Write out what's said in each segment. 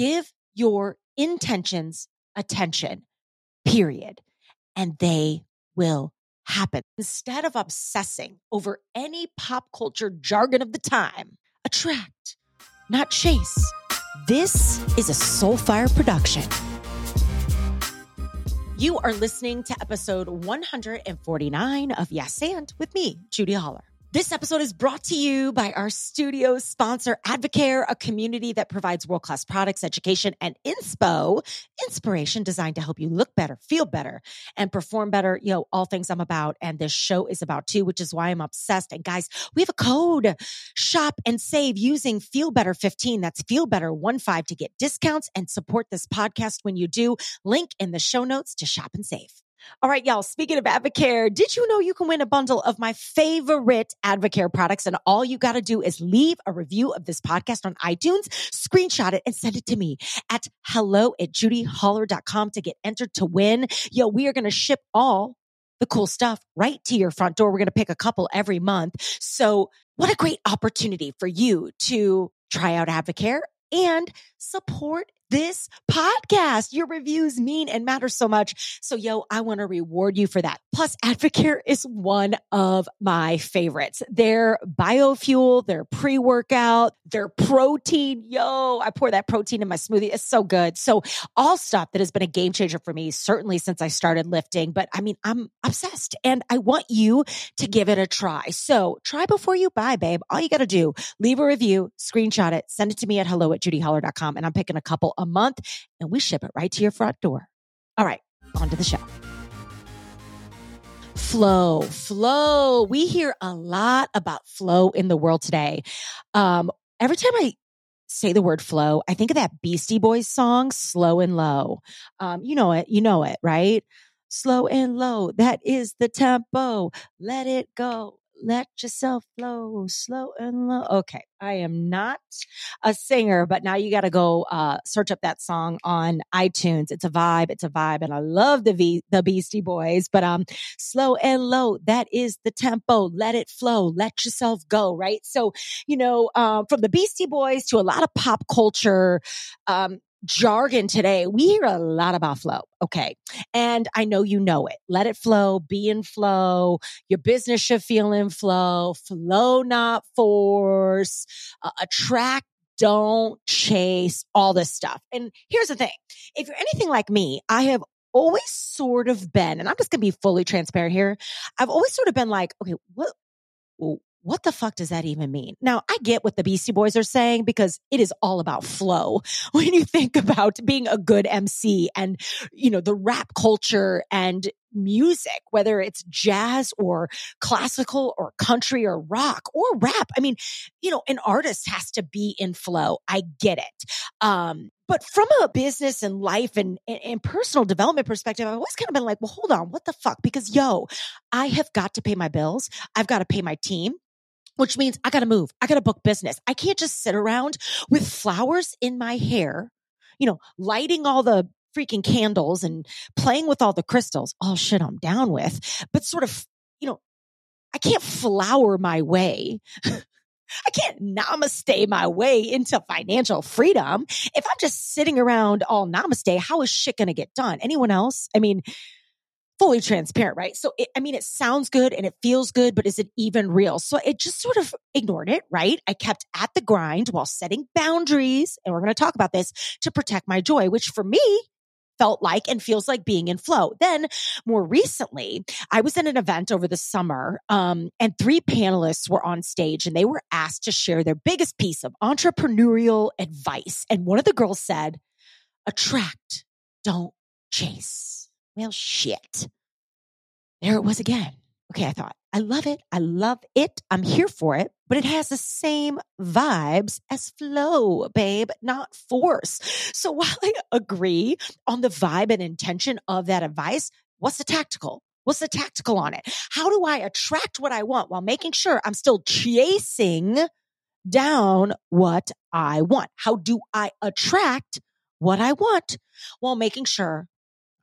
give your intentions attention, period. And they will happen. Instead of obsessing over any pop culture jargon of the time, attract, not chase. This is a Soulfire production. You are listening to episode 149 of Yes and with me, Judi Holler. This episode is brought to you by our studio sponsor, Advocare, a community that provides world class products, education, and inspo, inspiration designed to help you look better, feel better, and perform better. You know, all things I'm about. And this show is about too, which is why I'm obsessed. And guys, we have a code shop and save using Feel Better 15. That's Feel Better 1 5 to get discounts and support this podcast when you do. Link in the show notes to shop and save. All right, y'all. Speaking of Advocare, did you know you can win a bundle of my favorite Advocare products? And all you got to do is leave a review of this podcast on iTunes, screenshot it, and send it to me at hello at judiholler.com to get entered to win. Yo, we are going to ship all the cool stuff right to your front door. We're going to pick a couple every month. So, what a great opportunity for you to try out Advocare and support this podcast. Your reviews mean and matter so much. So, yo, I want to reward you for that. Plus, Advocare is one of my favorites. Their biofuel, their pre workout, their protein. Yo, I pour that protein in my smoothie. It's so good. So, all stuff that has been a game changer for me, certainly since I started lifting. But I mean, I'm obsessed and I want you to give it a try. So, try before you buy, babe. All you got to do, leave a review, screenshot it, send it to me at hello at judiholler.com, and I'm picking a couple a month and we ship it right to your front door. All right, on to the show. Flow, flow. We hear a lot about flow in the world today. Um, every time I say the word flow, I think of that Beastie Boys song, Slow and Low. Um, you know it, you know it, right? Slow and low. That is the tempo. Let it go let yourself flow slow and low. Okay. I am not a singer, but now you got to go uh, search up that song on iTunes. It's a vibe. It's a vibe. And I love the v- the Beastie Boys, but um, slow and low. That is the tempo. Let it flow. Let yourself go. Right. So, you know, um, from the Beastie Boys to a lot of pop culture, um, jargon today, we hear a lot about flow. Okay. And I know you know it. Let it flow, be in flow. Your business should feel in flow, flow, not force, uh, attract. Don't chase all this stuff. And here's the thing. If you're anything like me, I have always sort of been, and I'm just going to be fully transparent here. I've always sort of been like, okay, what, what the fuck does that even mean? Now, I get what the Beastie Boys are saying because it is all about flow. When you think about being a good MC and, you know, the rap culture and music, whether it's jazz or classical or country or rock or rap. I mean, you know, an artist has to be in flow. I get it. Um, but from a business and life and, and, personal development perspective, I've always kind of been like, well, hold on, what the fuck? Because yo, I have got to pay my bills. I've got to pay my team which means I got to move. I got to book business. I can't just sit around with flowers in my hair, you know, lighting all the freaking candles and playing with all the crystals. All shit I'm down with, but sort of, you know, I can't flower my way. I can't namaste my way into financial freedom. If I'm just sitting around all namaste, how is shit going to get done? Anyone else? I mean, fully transparent, right? So, it, I mean, it sounds good and it feels good, but is it even real? So it just sort of ignored it, right? I kept at the grind while setting boundaries. And we're going to talk about this to protect my joy, which for me felt like and feels like being in flow. Then more recently, I was in an event over the summer, um, and three panelists were on stage and they were asked to share their biggest piece of entrepreneurial advice. And one of the girls said, attract, don't chase. Well, shit. There it was again. Okay, I thought, I love it. I love it. I'm here for it, but it has the same vibes as flow, babe, not force. So while I agree on the vibe and intention of that advice, what's the tactical? What's the tactical on it? How do I attract what I want while making sure I'm still chasing down what I want? How do I attract what I want while making sure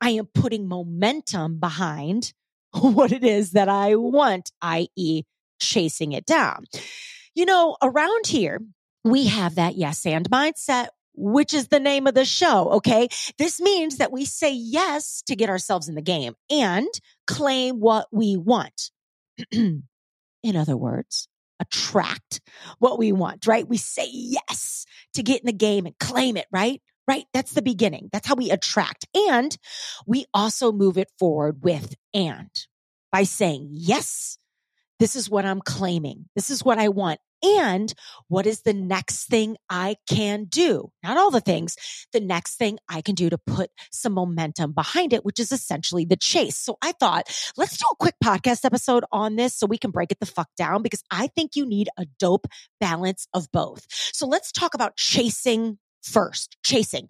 I am putting momentum behind what it is that I want, i.e., chasing it down. You know, around here, we have that yes and mindset which is the name of the show. Okay. This means that we say yes to get ourselves in the game and claim what we want. in other words, attract what we want, right? We say yes to get in the game and claim it, right? Right. That's the beginning. That's how we attract. And we also move it forward with and by saying, yes, this is what I'm claiming. This is what I want. And what is the next thing I can do? Not all the things, the next thing I can do to put some momentum behind it, which is essentially the chase. So I thought, let's do a quick podcast episode on this so we can break it the fuck down because I think you need a dope balance of both. So let's talk about chasing first, chasing.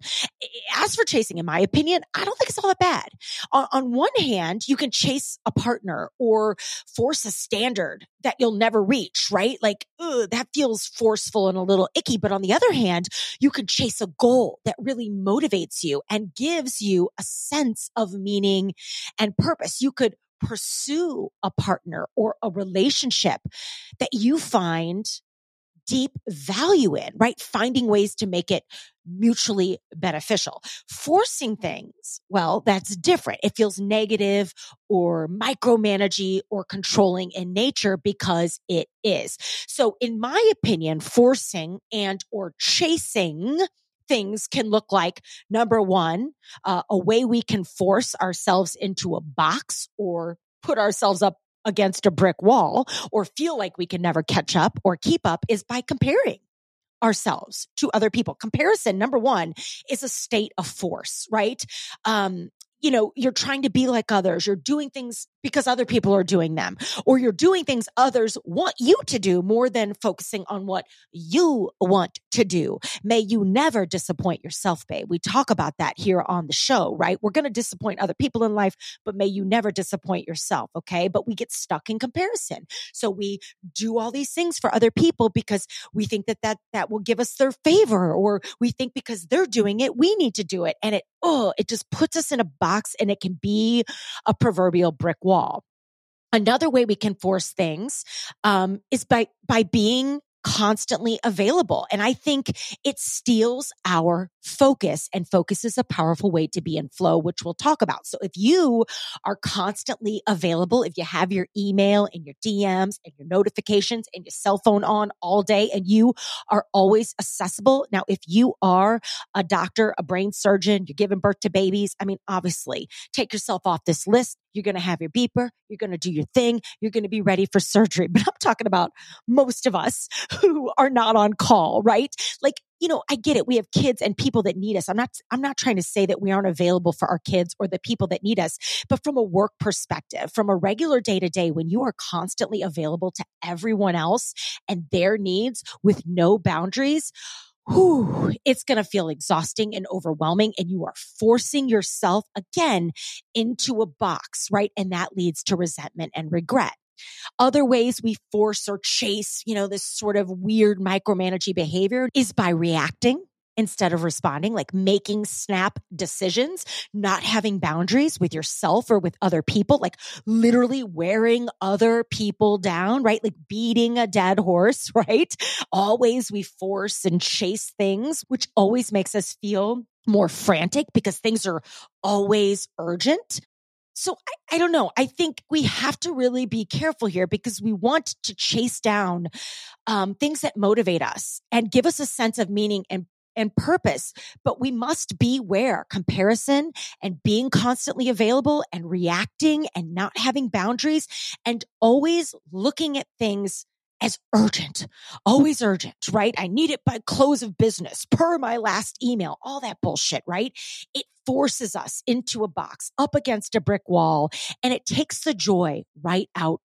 As for chasing, in my opinion, I don't think it's all that bad. On, on, one hand, you can chase a partner or force a standard that you'll never reach, right? Like, ugh, that feels forceful and a little icky. But on the other hand, you can chase a goal that really motivates you and gives you a sense of meaning and purpose. You could pursue a partner or a relationship that you find deep value in, right? Finding ways to make it mutually beneficial. Forcing things, well, that's different. It feels negative or micromanaging or controlling in nature because it is. So in my opinion, forcing and or chasing things can look like number one, uh, a way we can force ourselves into a box or put ourselves up against a brick wall or feel like we can never catch up or keep up is by comparing ourselves to other people. Comparison, number one, is a state of force, right? Um, you know, you're trying to be like others. You're doing things because other people are doing them, or you're doing things others want you to do more than focusing on what you want to do. May you never disappoint yourself, babe. We talk about that here on the show, right? We're going to disappoint other people in life, but may you never disappoint yourself. Okay. But we get stuck in comparison. So we do all these things for other people because we think that that, that will give us their favor, or we think because they're doing it, we need to do it. And it, oh, it just puts us in a box and it can be a proverbial brick wall. Another way we can force things um, is by by being constantly available. And I think it steals our focus and focus is a powerful way to be in flow, which we'll talk about. So if you are constantly available, if you have your email and your DMs and your notifications and your cell phone on all day and you are always accessible. Now, if you are a doctor, a brain surgeon, you're giving birth to babies, I mean, obviously take yourself off this list. You're going to have your beeper. You're going to do your thing. You're going to be ready for surgery. But I'm talking about most of us who are not on call, right? Like, you know, I get it. We have kids and people that need us. I'm not, I'm not trying to say that we aren't available for our kids or the people that need us, but from a work perspective, from a regular day to day, when you are constantly available to everyone else and their needs with no boundaries, whew, it's going to feel exhausting and overwhelming. And you are forcing yourself again into a box, right? And that leads to resentment and regret. Other ways we force or chase, you know, this sort of weird micromanaging behavior is by reacting instead of responding, like making snap decisions, not having boundaries with yourself or with other people, like literally wearing other people down, right? Like beating a dead horse, right? Always we force and chase things, which always makes us feel more frantic because things are always urgent. So I, I, don't know. I think we have to really be careful here because we want to chase down um, things that motivate us and give us a sense of meaning and and purpose, but we must beware comparison and being constantly available and reacting and not having boundaries and always looking at things as urgent, always urgent, right? I need it by close of business per my last email, all that bullshit, right? It forces us into a box up against a brick wall and it takes the joy right out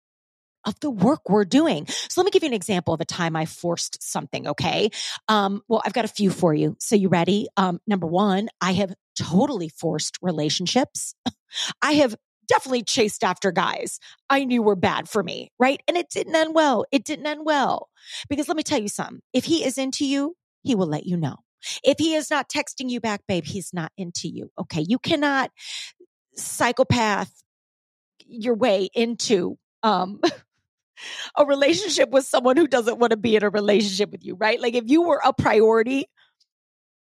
of the work we're doing. So let me give you an example of a time I forced something. Okay. Um, well, I've got a few for you. So you ready? Um, number one, I have totally forced relationships. I have definitely chased after guys I knew were bad for me, right? And it didn't end well. It didn't end well. Because let me tell you something. If he is into you, he will let you know. If he is not texting you back, babe, he's not into you. Okay. You cannot psychopath your way into um a relationship with someone who doesn't want to be in a relationship with you, right? Like if you were a priority,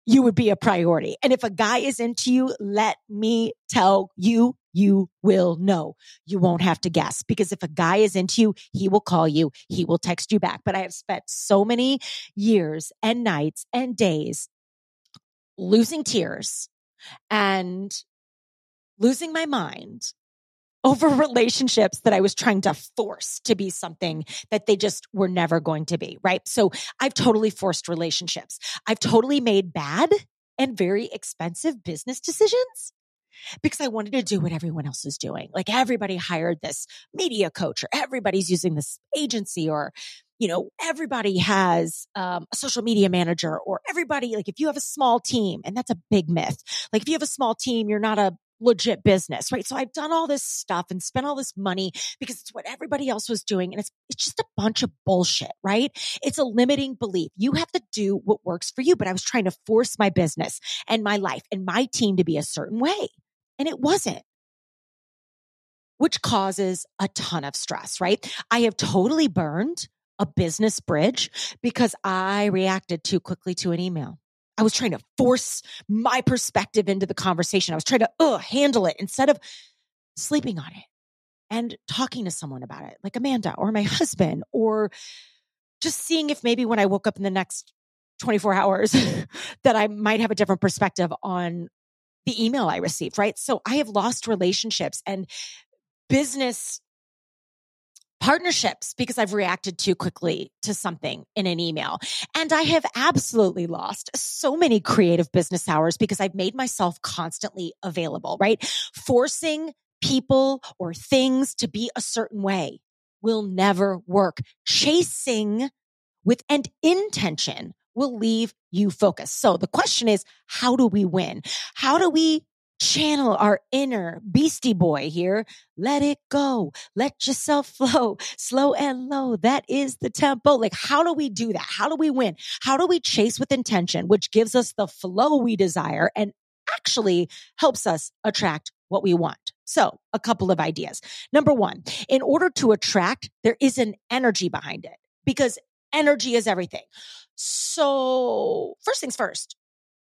you would be a priority. And if a guy is into you, let me tell you, you will know. You won't have to guess because if a guy is into you, he will call you, he will text you back. But I have spent so many years and nights and days losing tears and losing my mind over relationships that I was trying to force to be something that they just were never going to be. Right. So I've totally forced relationships. I've totally made bad and very expensive business decisions because I wanted to do what everyone else is doing. Like everybody hired this media coach or everybody's using this agency or, you know, everybody has um, a social media manager or everybody, like if you have a small team, and that's a big myth. Like if you have a small team, you're not a legit business, right? So I've done all this stuff and spent all this money because it's what everybody else was doing. And it's, it's just a bunch of bullshit, right? It's a limiting belief. You have to do what works for you. But I was trying to force my business and my life and my team to be a certain way. And it wasn't which causes a ton of stress, right? I have totally burned a business bridge because I reacted too quickly to an email. I was trying to force my perspective into the conversation. I was trying to uh, handle it instead of sleeping on it and talking to someone about it, like Amanda or my husband, or just seeing if maybe when I woke up in the next 24 hours that I might have a different perspective on the email I received, right? So I have lost relationships and business partnerships because I've reacted too quickly to something in an email. And I have absolutely lost so many creative business hours because I've made myself constantly available, right? Forcing people or things to be a certain way will never work. Chasing with and intention will leave you focused. So the question is, how do we win? How do we channel our inner beastie boy here. Let it go. Let yourself flow slow and low. That is the tempo. Like, how do we do that? How do we win? How do we chase with intention, which gives us the flow we desire and actually helps us attract what we want? So a couple of ideas. Number one, in order to attract, there is an energy behind it because energy is everything. So first things first,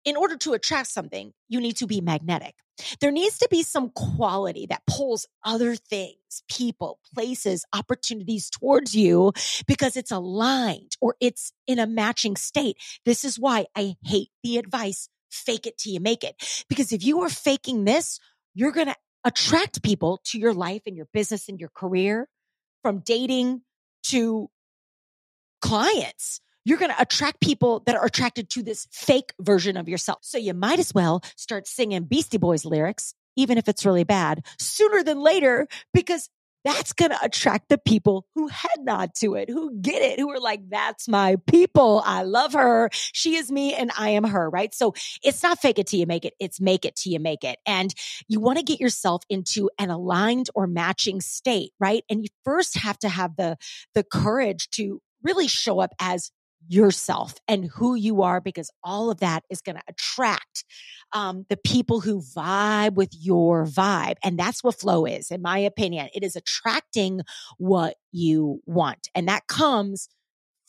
in order to attract something, you need to be magnetic. There needs to be some quality that pulls other things, people, places, opportunities towards you because it's aligned or it's in a matching state. This is why I hate the advice fake it till you make it. Because if you are faking this, you're going to attract people to your life and your business and your career from dating to clients you're going to attract people that are attracted to this fake version of yourself. So you might as well start singing Beastie Boys lyrics, even if it's really bad, sooner than later, because that's going to attract the people who head nod to it, who get it, who are like, that's my people. I love her. She is me and I am her, right? So it's not fake it till you make it. It's make it till you make it. And you want to get yourself into an aligned or matching state, right? And you first have to have the, the courage to really show up as yourself and who you are because all of that is going to attract um, the people who vibe with your vibe and that's what flow is in my opinion it is attracting what you want and that comes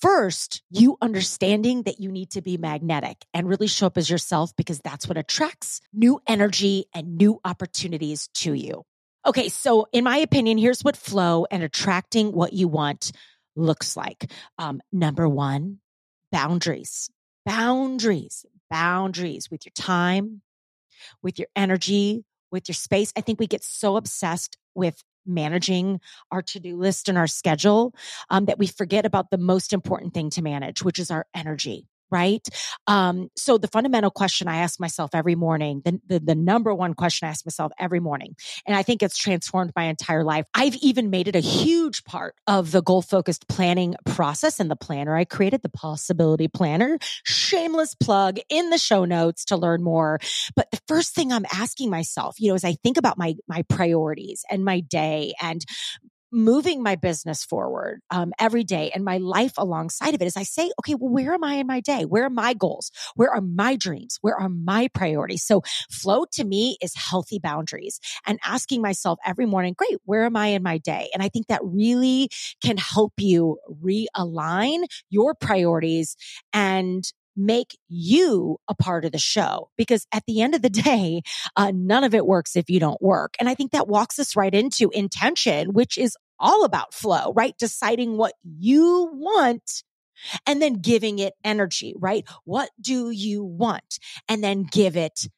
first you understanding that you need to be magnetic and really show up as yourself because that's what attracts new energy and new opportunities to you okay so in my opinion here's what flow and attracting what you want looks like. Um, number one, boundaries, boundaries, boundaries with your time, with your energy, with your space. I think we get so obsessed with managing our to-do list and our schedule um, that we forget about the most important thing to manage, which is our energy right? Um, so the fundamental question I ask myself every morning, the, the, the number one question I ask myself every morning, and I think it's transformed my entire life. I've even made it a huge part of the goal focused planning process and the planner I created, the possibility planner. Shameless plug in the show notes to learn more. But the first thing I'm asking myself, you know, as I think about my my priorities and my day and moving my business forward um, every day and my life alongside of it is I say, okay, well, where am I in my day? Where are my goals? Where are my dreams? Where are my priorities? So flow to me is healthy boundaries and asking myself every morning, great, where am I in my day? And I think that really can help you realign your priorities and make you a part of the show because at the end of the day, uh, none of it works if you don't work. And I think that walks us right into intention, which is all about flow, right? Deciding what you want and then giving it energy, right? What do you want? And then give it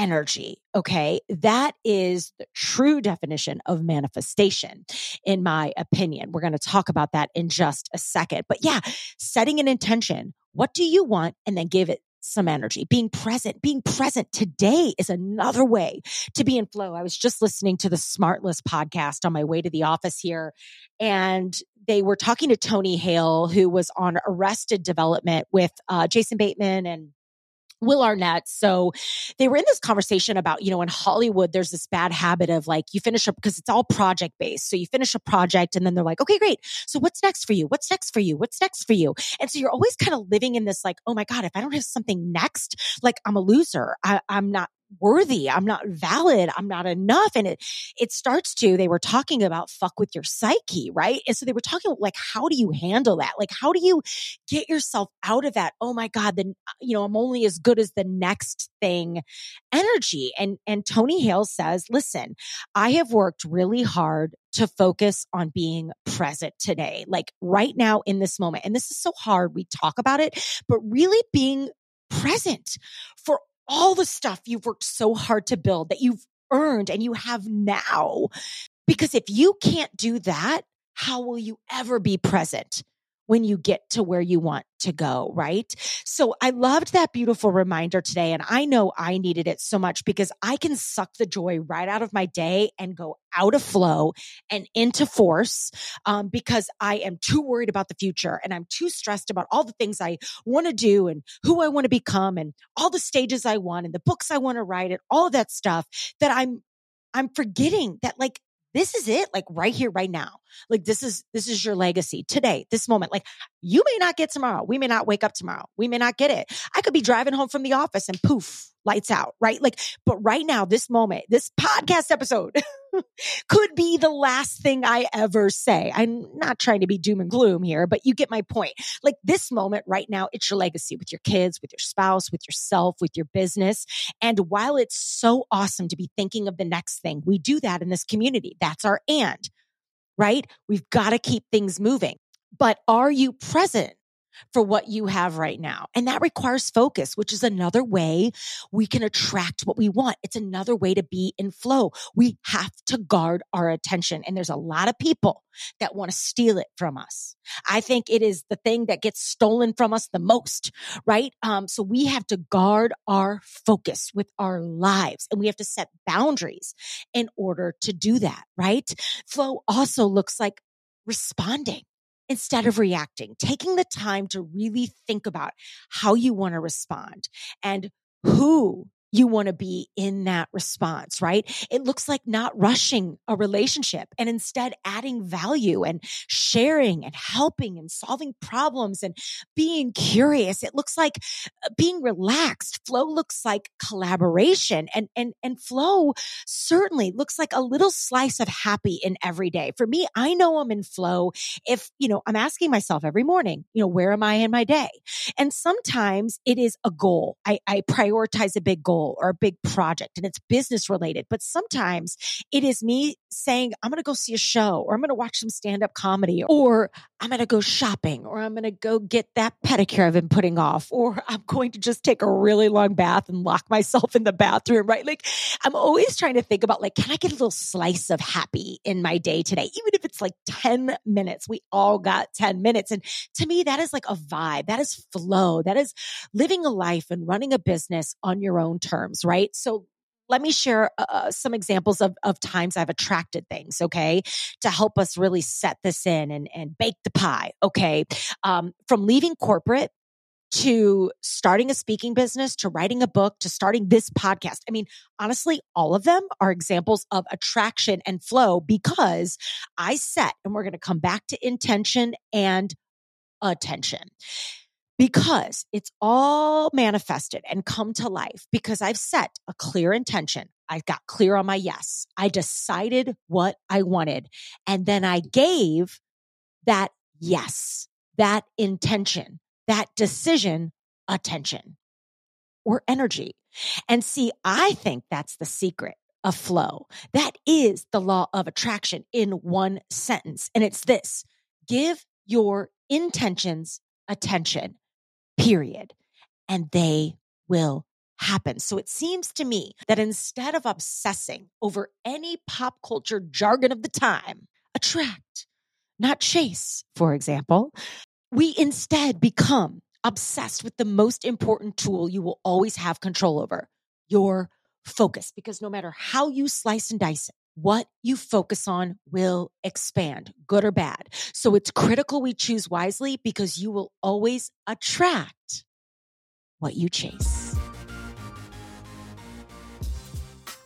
energy. Okay. That is the true definition of manifestation, in my opinion. We're going to talk about that in just a second. But yeah, setting an intention. What do you want? And then give it some energy, being present, being present today is another way to be in flow. I was just listening to the Smartless podcast on my way to the office here and they were talking to Tony Hale, who was on Arrested Development with uh, Jason Bateman and Will Arnett. So they were in this conversation about, you know, in Hollywood, there's this bad habit of like, you finish up because it's all project based. So you finish a project and then they're like, okay, great. So what's next for you? What's next for you? What's next for you? And so you're always kind of living in this like, oh my God, if I don't have something next, like I'm a loser. I, I'm not worthy. I'm not valid. I'm not enough. And it, it starts to, they were talking about fuck with your psyche, right? And so they were talking like, how do you handle that? Like, how do you get yourself out of that? Oh my God, then, uh, you know, I'm only as good as the next thing energy. And, and Tony Hale says, listen, I have worked really hard to focus on being present today, like right now in this moment. And this is so hard. We talk about it, but really being present for all the stuff you've worked so hard to build that you've earned and you have now. Because if you can't do that, how will you ever be present? When you get to where you want to go, right? So I loved that beautiful reminder today. And I know I needed it so much because I can suck the joy right out of my day and go out of flow and into force um, because I am too worried about the future and I'm too stressed about all the things I want to do and who I want to become and all the stages I want and the books I want to write and all of that stuff that I'm I'm forgetting that like this is it like right here right now like this is this is your legacy today this moment like you may not get tomorrow we may not wake up tomorrow we may not get it i could be driving home from the office and poof lights out, right? Like, but right now, this moment, this podcast episode could be the last thing I ever say. I'm not trying to be doom and gloom here, but you get my point. Like this moment right now, it's your legacy with your kids, with your spouse, with yourself, with your business. And while it's so awesome to be thinking of the next thing, we do that in this community. That's our and, right? We've got to keep things moving. But are you present? For what you have right now. And that requires focus, which is another way we can attract what we want. It's another way to be in flow. We have to guard our attention. And there's a lot of people that want to steal it from us. I think it is the thing that gets stolen from us the most, right? Um, so we have to guard our focus with our lives and we have to set boundaries in order to do that, right? Flow also looks like responding instead of reacting, taking the time to really think about how you want to respond and who you want to be in that response, right? It looks like not rushing a relationship and instead adding value and sharing and helping and solving problems and being curious. It looks like uh, being relaxed. Flow looks like collaboration and, and, and flow certainly looks like a little slice of happy in every day. For me, I know I'm in flow if, you know, I'm asking myself every morning, you know, where am I in my day? And sometimes it is a goal. I, I prioritize a big goal goal or a big project and it's business related. But sometimes it is me saying, I'm going to go see a show or I'm going to watch some stand up comedy or I'm going to go shopping or I'm going to go get that pedicure I've been putting off or I'm going to just take a really long bath and lock myself in the bathroom, right? Like I'm always trying to think about like, can I get a little slice of happy in my day today? Even if it's like 10 minutes, we all got 10 minutes. And to me, that is like a vibe. That is flow. That is living a life and running a business on your own terms, right? So let me share uh, uh, some examples of, of times I've attracted things, okay, to help us really set this in and, and bake the pie, okay? Um, from leaving corporate to starting a speaking business to writing a book to starting this podcast. I mean, honestly, all of them are examples of attraction and flow because I set, and we're going to come back to intention and attention because it's all manifested and come to life because I've set a clear intention. I got clear on my yes. I decided what I wanted. And then I gave that yes, that intention, that decision attention or energy. And see, I think that's the secret of flow. That is the law of attraction in one sentence. And it's this give your intentions attention, period. And they will happen. So it seems to me that instead of obsessing over any pop culture jargon of the time, attract, not chase, for example, we instead become obsessed with the most important tool you will always have control over your focus. Because no matter how you slice and dice it, what you focus on will expand, good or bad. So it's critical we choose wisely because you will always attract what you chase.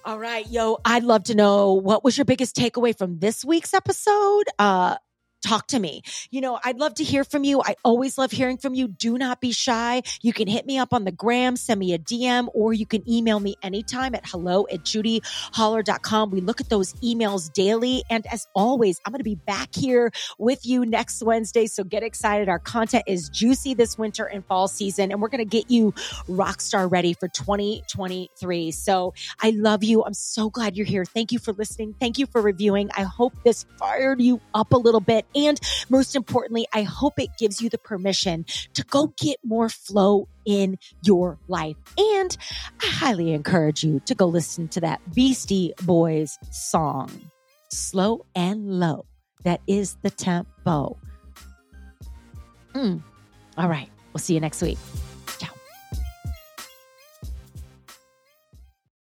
All right, yo, I'd love to know what was your biggest takeaway from this week's episode? Uh, talk to me. You know, I'd love to hear from you. I always love hearing from you. Do not be shy. You can hit me up on the gram, send me a DM, or you can email me anytime at hello at judiholler.com. We look at those emails daily. And as always, I'm going to be back here with you next Wednesday. So get excited. Our content is juicy this winter and fall season, and we're going to get you rock star ready for 2023. So I love you. I'm so glad you're here. Thank you for listening. Thank you for reviewing. I hope this fired you up a little bit. And most importantly, I hope it gives you the permission to go get more flow in your life. And I highly encourage you to go listen to that Beastie Boys song, Slow and Low. That is the tempo. Mm. All right. We'll see you next week.